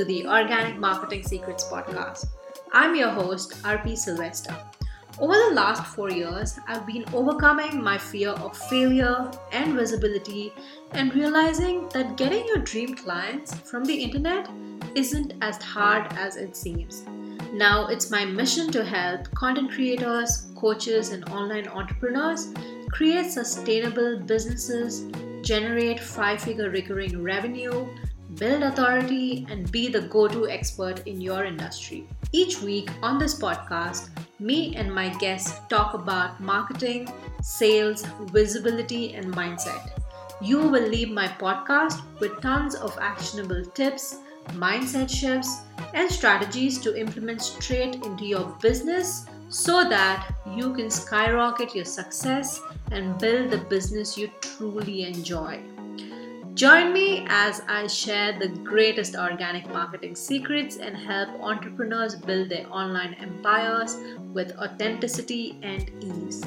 to the Organic Marketing Secrets podcast. I'm your host, RP Sylvester. Over the last four years, I've been overcoming my fear of failure and visibility and realizing that getting your dream clients from the internet isn't as hard as it seems. Now, it's my mission to help content creators, coaches, and online entrepreneurs create sustainable businesses, generate five figure recurring revenue, build authority, and be the go to expert in your industry. Each week on this podcast, me and my guests talk about marketing, sales, visibility, and mindset. You will leave my podcast with tons of actionable tips, mindset shifts, and strategies to implement straight into your business so that you can skyrocket your success and build the business you truly enjoy. Join me as I share the greatest organic marketing secrets and help entrepreneurs build their online empires with authenticity and ease.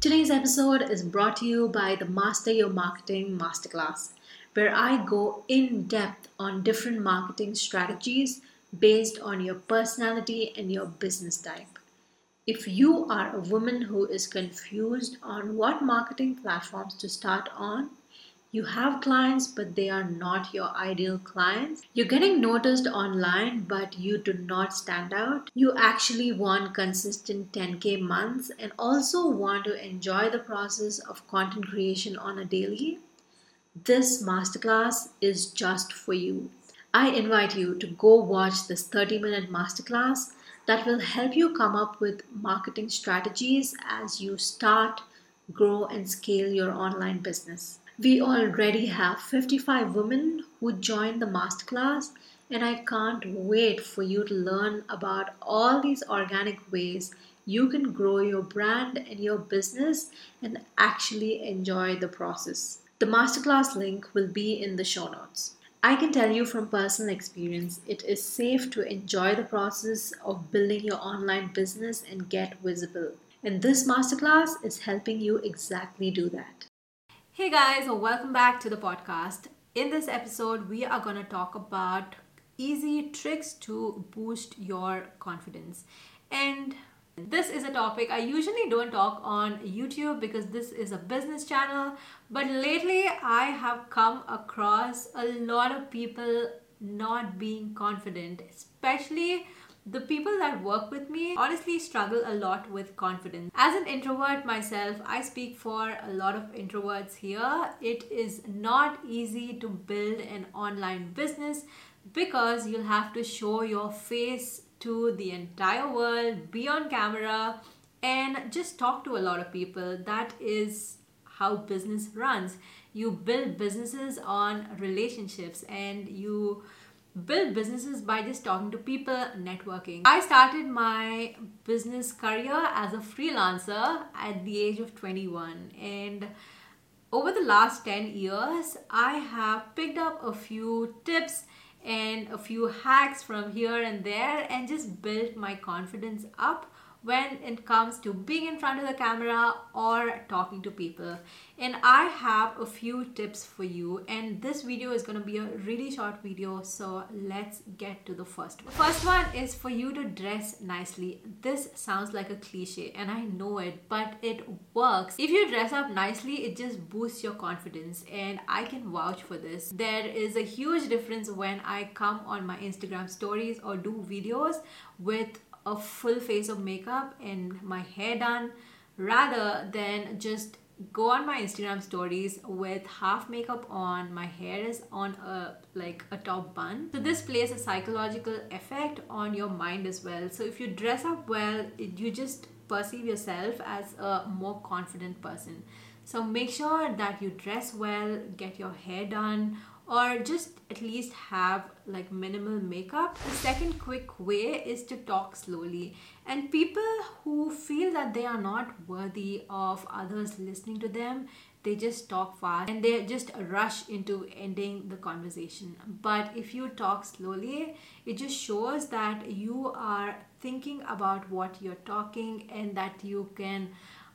Today's episode is brought to you by the Master Your Marketing Masterclass, where I go in depth on different marketing strategies based on your personality and your business type. If you are a woman who is confused on what marketing platforms to start on, you have clients but they are not your ideal clients. You're getting noticed online but you do not stand out. You actually want consistent 10k months and also want to enjoy the process of content creation on a daily. This masterclass is just for you. I invite you to go watch this 30 minute masterclass that will help you come up with marketing strategies as you start, grow, and scale your online business. We already have 55 women who joined the masterclass, and I can't wait for you to learn about all these organic ways you can grow your brand and your business and actually enjoy the process. The masterclass link will be in the show notes. I can tell you from personal experience, it is safe to enjoy the process of building your online business and get visible. And this masterclass is helping you exactly do that. Hey guys, welcome back to the podcast. In this episode, we are going to talk about easy tricks to boost your confidence. And this is a topic I usually don't talk on YouTube because this is a business channel, but lately I have come across a lot of people not being confident, especially the people that work with me honestly struggle a lot with confidence. As an introvert myself, I speak for a lot of introverts here. It is not easy to build an online business because you'll have to show your face to the entire world, be on camera, and just talk to a lot of people. That is how business runs. You build businesses on relationships and you build businesses by just talking to people, networking. I started my business career as a freelancer at the age of 21 and over the last 10 years, I have picked up a few tips and a few hacks from here and there and just built my confidence up when it comes to being in front of the camera or talking to people. And i have a few tips for you and this video is going to be a really short video so let's get to the first one. First one is for you to dress nicely. This sounds like a cliche and i know it but it works. If you dress up nicely it just boosts your confidence and i can vouch for this. There is a huge difference when i come on my instagram stories or do videos with a full face of makeup and my hair done rather than just go on my Instagram stories with half makeup on my hair is on a like a top bun. So this plays a psychological effect on your mind as well. So if you dress up well you just perceive yourself as a more confident person. So make sure that you dress well get your hair done or just at least have like minimal makeup. The second quick way is to talk slowly. And people who feel that they are not worthy of others listening to them, they just talk fast and they just rush into ending the conversation. But if you talk slowly, it just shows that you are thinking about what you're talking and that you can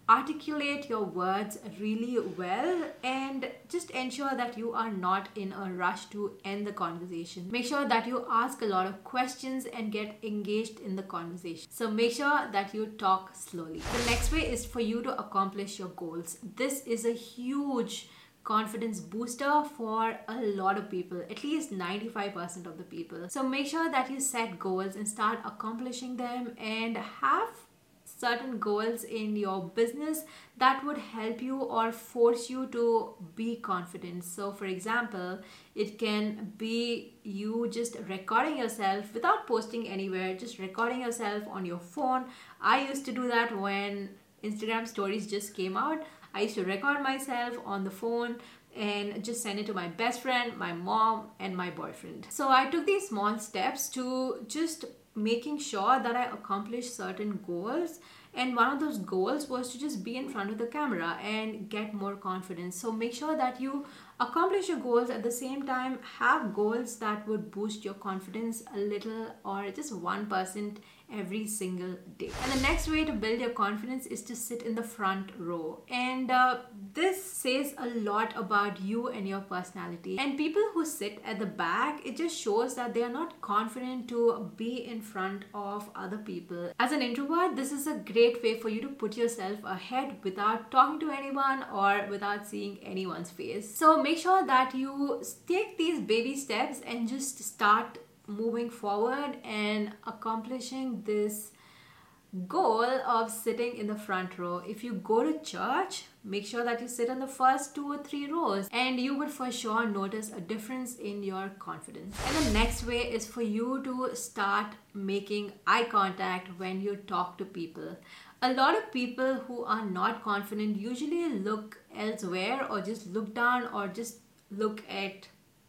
articulate your words really well and just ensure that you are not in a rush to end the conversation. Make sure that you ask a lot of questions and get engaged in the conversation. So make sure that you talk slowly. The next way is for you to accomplish your goals. This is a huge confidence booster for a lot of people, at least 95% of the people. So make sure that you set goals and start accomplishing them and have certain goals in your business that would help you or force you to be confident. So, for example, it can be you just recording yourself without posting anywhere, just recording yourself on your phone. I used to do that when Instagram stories just came out. I used to record myself on the phone and just send it to my best friend, my mom, and my boyfriend. So I took these small steps to just making sure that I accomplish certain goals. And one of those goals was to just be in front of the camera and get more confidence. So make sure that you accomplish your goals at the same time, have goals that would boost your confidence a little or just 1% every single day. And the next way to build your confidence is to sit in the front row. And uh, this says a lot about you and your personality. And people who sit at the back, it just shows that they are not confident to be in front of other people. As an introvert, this is a great way for you to put yourself ahead without talking to anyone or without seeing anyone's face. So make sure that you take these baby steps and just start moving forward and accomplishing this goal of sitting in the front row. If you go to church, make sure that you sit in the first two or three rows and you would for sure notice a difference in your confidence. And the next way is for you to start making eye contact when you talk to people. A lot of people who are not confident usually look elsewhere or just look down or just look at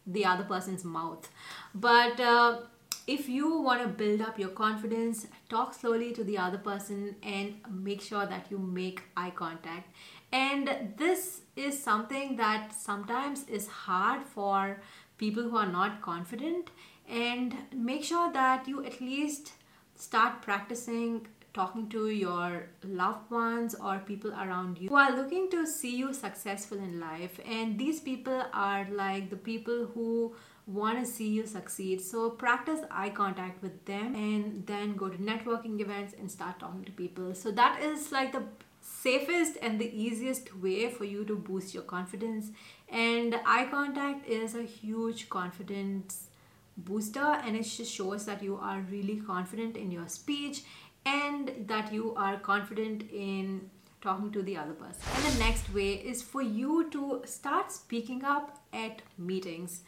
the other person's mouth. But uh, if you want to build up your confidence, talk slowly to the other person and make sure that you make eye contact. And this is something that sometimes is hard for people who are not confident. And make sure that you at least start practicing talking to your loved ones or people around you who are looking to see you successful in life. And these people are like the people who want to see you succeed. So practice eye contact with them and then go to networking events and start talking to people. So that is like the safest and the easiest way for you to boost your confidence. And eye contact is a huge confidence booster and it just shows that you are really confident in your speech and that you are confident in talking to the other person. And the next way is for you to start speaking up at meetings.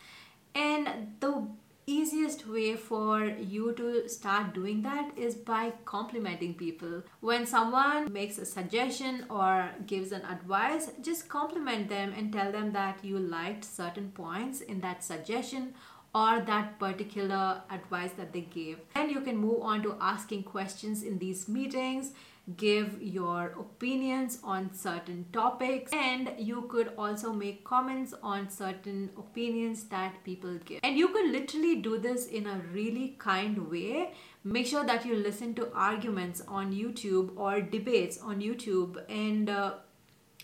And the easiest way for you to start doing that is by complimenting people. When someone makes a suggestion or gives an advice, just compliment them and tell them that you liked certain points in that suggestion or that particular advice that they gave. And you can move on to asking questions in these meetings, give your opinions on certain topics, and you could also make comments on certain opinions that people give. And you could literally do this in a really kind way. Make sure that you listen to arguments on YouTube or debates on YouTube, and uh,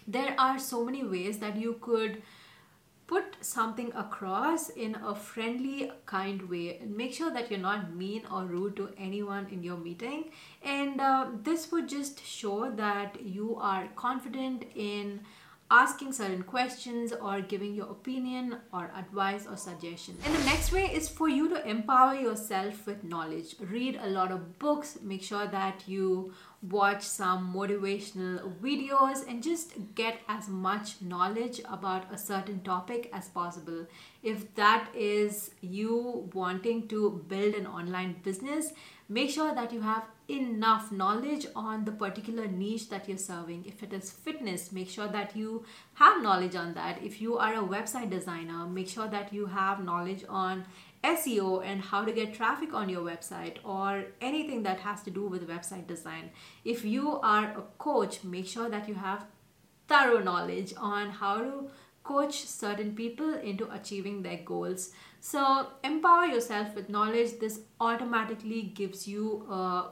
there are so many ways that you could put something across in a friendly kind way. And make sure that you're not mean or rude to anyone in your meeting. And uh, this would just show that you are confident in asking certain questions or giving your opinion or advice or suggestion. And the next way is for you to empower yourself with knowledge. Read a lot of books, make sure that you watch some motivational videos and just get as much knowledge about a certain topic as possible. If that is you wanting to build an online business, make sure that you have enough knowledge on the particular niche that you're serving. If it is fitness, make sure that you have knowledge on that. If you are a website designer, make sure that you have knowledge on SEO and how to get traffic on your website or anything that has to do with website design. If you are a coach, make sure that you have thorough knowledge on how to coach certain people into achieving their goals. So, empower yourself with knowledge. This automatically gives you a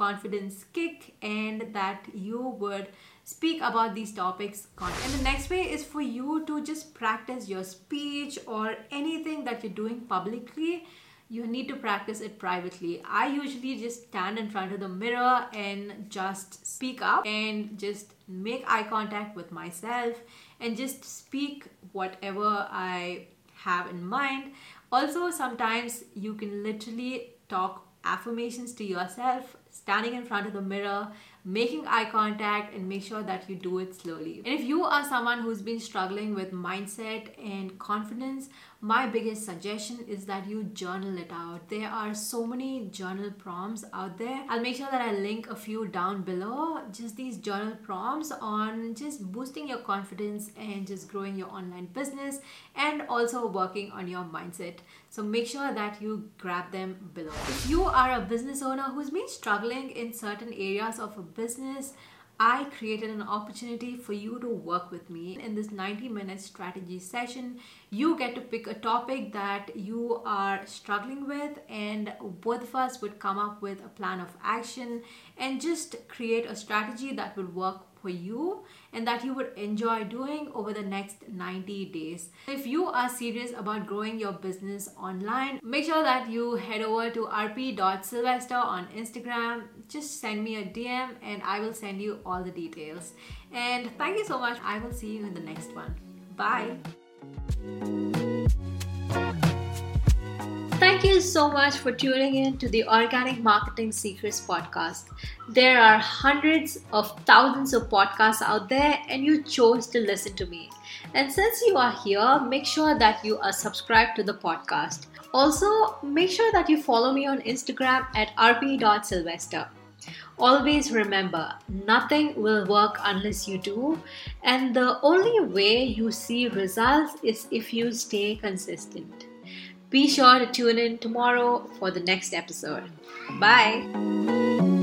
confidence kick and that you would speak about these topics and the next way is for you to just practice your speech or anything that you're doing publicly you need to practice it privately. I usually just stand in front of the mirror and just speak up and just make eye contact with myself and just speak whatever I have in mind. Also, sometimes you can literally talk affirmations to yourself standing in front of the mirror making eye contact and make sure that you do it slowly. And if you are someone who's been struggling with mindset and confidence, my biggest suggestion is that you journal it out. There are so many journal prompts out there. I'll make sure that I link a few down below. Just these journal prompts on just boosting your confidence and just growing your online business and also working on your mindset. So make sure that you grab them below. If you are a business owner who's been struggling in certain areas of a business, I created an opportunity for you to work with me in this 90 minute strategy session. You get to pick a topic that you are struggling with, and both of us would come up with a plan of action and just create a strategy that will work for you and that you would enjoy doing over the next 90 days. If you are serious about growing your business online, make sure that you head over to rp.sylvester on Instagram. Just send me a DM and I will send you all the details. And thank you so much. I will see you in the next one. Bye. So much for tuning in to the Organic Marketing Secrets podcast. There are hundreds of thousands of podcasts out there, and you chose to listen to me. And since you are here, make sure that you are subscribed to the podcast. Also, make sure that you follow me on Instagram at rp.sylvester. Always remember, nothing will work unless you do, and the only way you see results is if you stay consistent. Be sure to tune in tomorrow for the next episode. Bye.